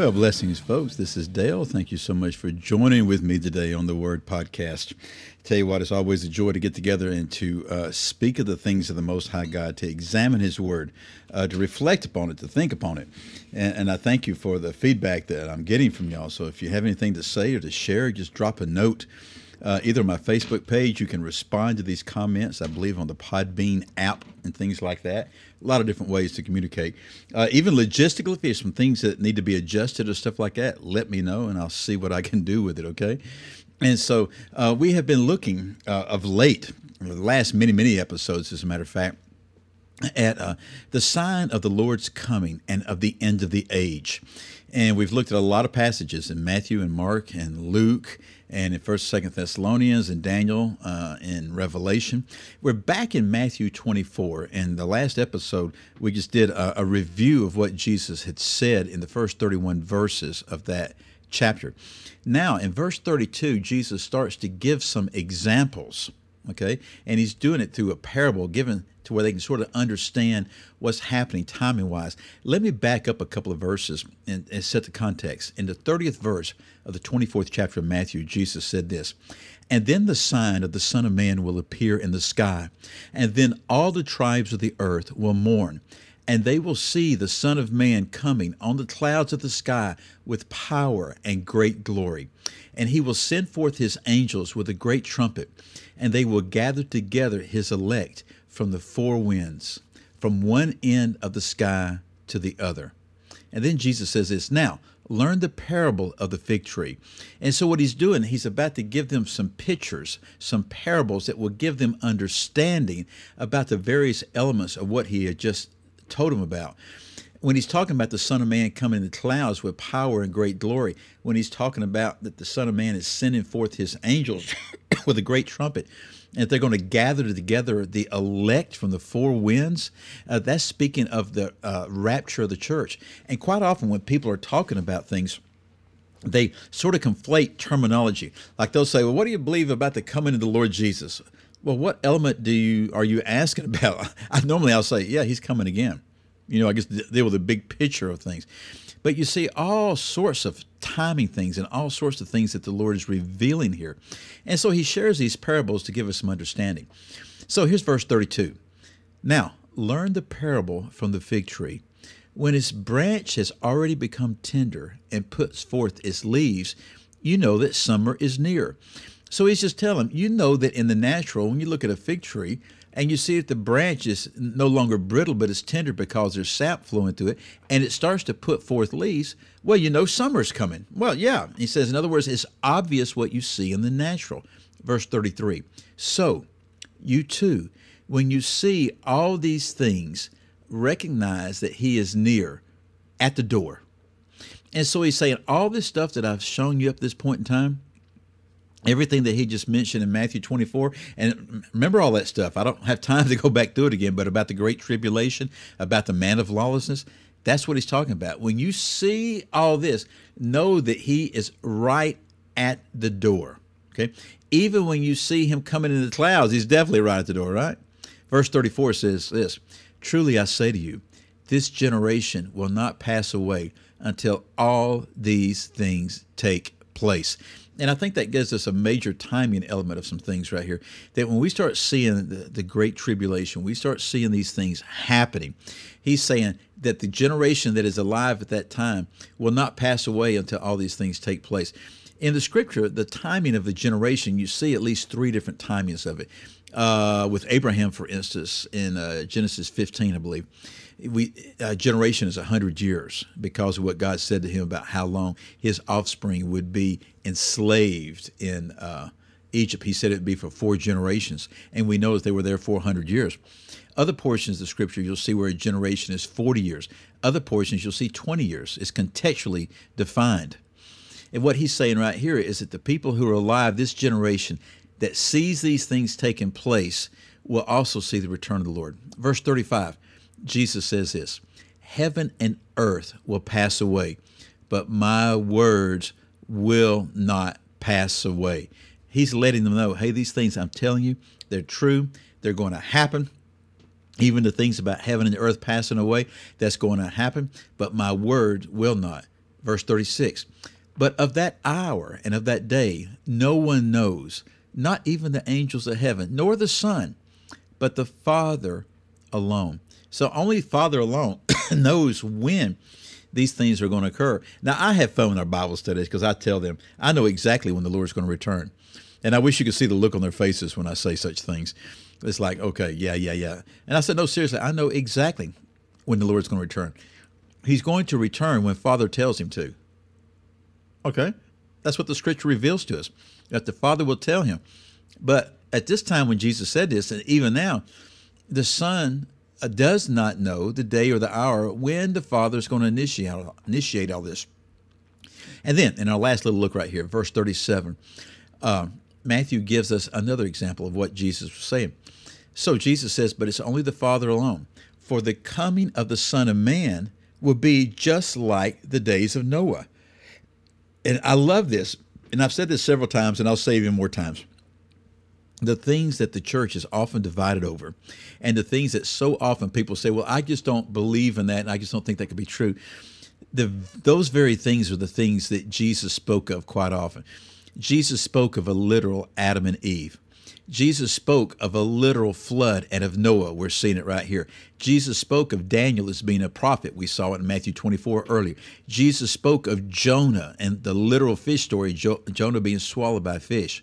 Well, blessings, folks. This is Dale. Thank you so much for joining with me today on the Word Podcast. Tell you what, it's always a joy to get together and to uh, speak of the things of the Most High God, to examine His Word, uh, to reflect upon it, to think upon it. And, and, I thank you for the feedback that I'm getting from y'all. So if you have anything to say or to share, just drop a note. Uh, either my Facebook page, you can respond to these comments, I believe, on the Podbean app and things like that a lot of different ways to communicate. Uh, even logistically, if there's some things that need to be adjusted or stuff like that, let me know and I'll see what I can do with it, okay? And so uh, we have been looking uh, of late, the last many, many episodes, as a matter of fact, at uh, the sign of the Lord's coming and of the end of the age. And we've looked at a lot of passages in Matthew and Mark and Luke and in First, Second Thessalonians and Daniel uh, in Revelation. We're back in Matthew 24. And the last episode, we just did a, a review of what Jesus had said in the first 31 verses of that chapter. Now, in verse 32, Jesus starts to give some examples okay? And he's doing it through a parable given to where they can sort of understand what's happening timing wise let me back up a couple of verses and, and, set the context. In the 30th verse of the 24th chapter of matthew jesus said this and then the sign of the son of man will appear in the sky and then all the tribes of the earth will mourn and they will see the Son of Man coming on the clouds of the sky with power and great glory. And he will send forth his angels with a great trumpet, and they will gather together his elect from the four winds, from one end of the sky to the other. And then Jesus says this Now, learn the parable of the fig tree. And so, what he's doing, he's about to give them some pictures, some parables that will give them understanding about the various elements of what he had just told him about. When he's talking about the Son of Man coming in the clouds with power and great glory, when he's talking about that the Son of Man is sending forth his angels with a great trumpet, and they're going to gather together the elect from the four winds. Uh, that's speaking of the uh, rapture of the church. And quite often, when people are talking about things, they sort of conflate terminology. Like they'll say, "Well, what do you believe about the coming of the Lord Jesus?" Well, what element do you are you asking about? I, normally I'll say, yeah, he's coming again. You know, I guess deal with the big picture of things. But you see all sorts of timing things and all sorts of things that the Lord is revealing here. And so he shares these parables to give us some understanding. So here's verse 32. Now, learn the parable from the fig tree. When its branch has already become tender and puts forth its leaves, you know that summer is near. So he's just telling them, you know that in the natural, when you look at a fig tree and you see that the branch is no longer brittle, but it's tender because there's sap flowing through it, and it starts to put forth leaves, well, you know summer's coming. Well, yeah. He says, in other words, it's obvious what you see in the natural. Verse 33 So you too, when you see all these things, recognize that he is near at the door. And so he's saying, all this stuff that I've shown you up this point in time, everything that he just mentioned in Matthew 24. And remember all that stuff. I don't have time to go back through it again, but about the great tribulation, about the man of lawlessness. That's what he's talking about. When you see all this, know that he is right at the door. Okay? Even when you see him coming in the clouds, he's definitely right at the door, right? Verse 34 says this Truly I say to you, this generation will not pass away until all these things take place. And I think that gives us a major timing element of some things right here. That when we start seeing the, the great tribulation, we start seeing these things happening. He's saying that the generation that is alive at that time will not pass away until all these things take place. In the scripture, the timing of the generation, you see at least three different timings of it. Uh, with Abraham, for instance, in uh, Genesis 15, I believe, we a generation is 100 years because of what God said to him about how long his offspring would be enslaved in uh, Egypt. He said it would be for four generations, and we know that they were there 400 years. Other portions of the scripture you'll see where a generation is 40 years. Other portions you'll see 20 years. It's contextually defined. And what he's saying right here is that the people who are alive, this generation that sees these things taking place, will also see the return of the Lord. Verse 35 Jesus says this heaven and earth will pass away, but my words will not pass away. He's letting them know, hey, these things I'm telling you, they're true. They're going to happen. Even the things about heaven and earth passing away, that's going to happen, but my words will not. Verse 36 But of that hour and of that day, no one knows, not even the angels of heaven, nor the Son, but the Father alone. So only Father alone knows when these things are going to occur. Now, I have fun with our Bible studies because I tell them I know exactly when the Lord is going to return. And I wish you could see the look on their faces when I say such things. It's like, okay, yeah, yeah, yeah. And I said, no, seriously, I know exactly when the Lord's going to return. He's going to return when Father tells him to. Okay? That's what the scripture reveals to us, that the Father will tell him. But at this time when Jesus said this, and even now, the Son does not know the day or the hour when the Father is going to initiate, initiate all this. And then, in our last little look right here, verse 37, uh, Matthew gives us another example of what Jesus was saying. So Jesus says, But it's only the Father alone. For the coming of the Son of Man will be just like the days of Noah. And I love this, and I've said this several times, and I'll say even more times. The things that the church is often divided over, and the things that so often people say, Well, I just don't believe in that, and I just don't think that could be true. The, those very things are the things that Jesus spoke of quite often. Jesus spoke of a literal Adam and Eve. Jesus spoke of a literal flood and of Noah. We're seeing it right here. Jesus spoke of Daniel as being a prophet. We saw it in Matthew 24 earlier. Jesus spoke of Jonah and the literal fish story, jo- Jonah being swallowed by fish.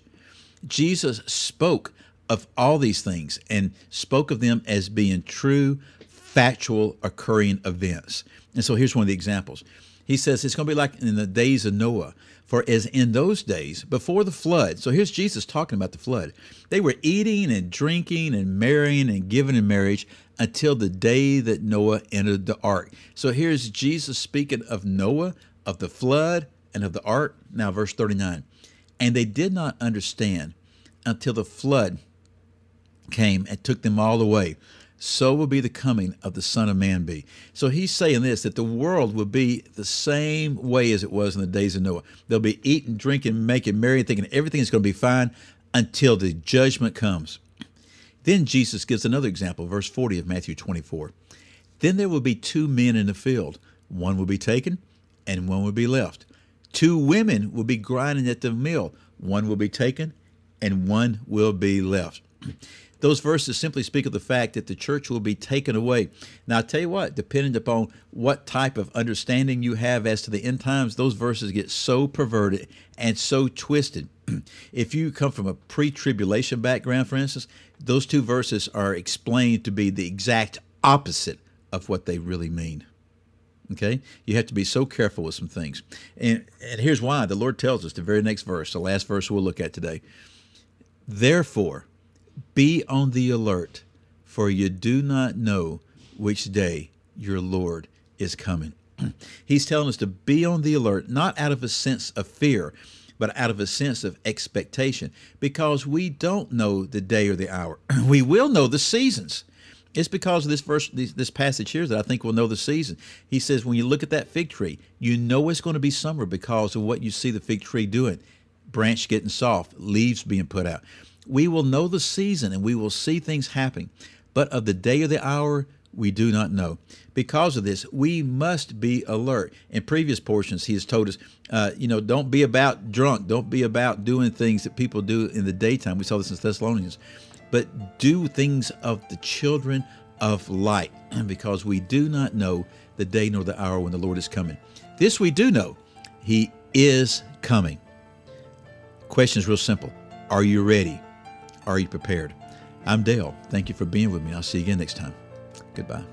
Jesus spoke of all these things and spoke of them as being true, factual, occurring events. And so here's one of the examples. He says it's going to be like in the days of Noah. For as in those days before the flood, so here's Jesus talking about the flood, they were eating and drinking and marrying and giving in marriage until the day that Noah entered the ark. So here's Jesus speaking of Noah, of the flood, and of the ark. Now, verse 39. And they did not understand until the flood came and took them all away so will be the coming of the Son of Man be. So he's saying this that the world will be the same way as it was in the days of Noah. They'll be eating, drinking, making merry, thinking everything is going to be fine until the judgment comes. Then Jesus gives another example, verse 40 of Matthew 24. Then there will be two men in the field, one will be taken and one will be left. Two women will be grinding at the mill, one will be taken and one will be left. Those verses simply speak of the fact that the church will be taken away. Now, I tell you what, depending upon what type of understanding you have as to the end times, those verses get so perverted and so twisted. if you come from a pre tribulation background, for instance, those two verses are explained to be the exact opposite of what they really mean. Okay? You have to be so careful with some things. And, and here's why the Lord tells us the very next verse, the last verse we'll look at today. Therefore, be on the alert, for you do not know which day your Lord is coming. He's telling us to be on the alert, not out of a sense of fear, but out of a sense of expectation, because we don't know the day or the hour. we will know the seasons. It's because of this verse, this, passage here, that I think we'll know the season. He says, when you look at that fig tree, you know it's going to be summer because of what you see the fig tree doing branch getting soft, leaves being put out we will know the season and we will see things happening. But of the day or the hour, we do not know. Because of this, we must be alert. In previous portions, he has told us, uh, you know, don't be about drunk, don't be about doing things that people do in the daytime. We saw this in Thessalonians. But do things of the children of light, and because we do not know the day nor the hour when the Lord is coming. This we do know, He is coming. Question is real simple Are you ready? Are you prepared? I'm Dale. Thank you for being with me. I'll see you again next time. Goodbye.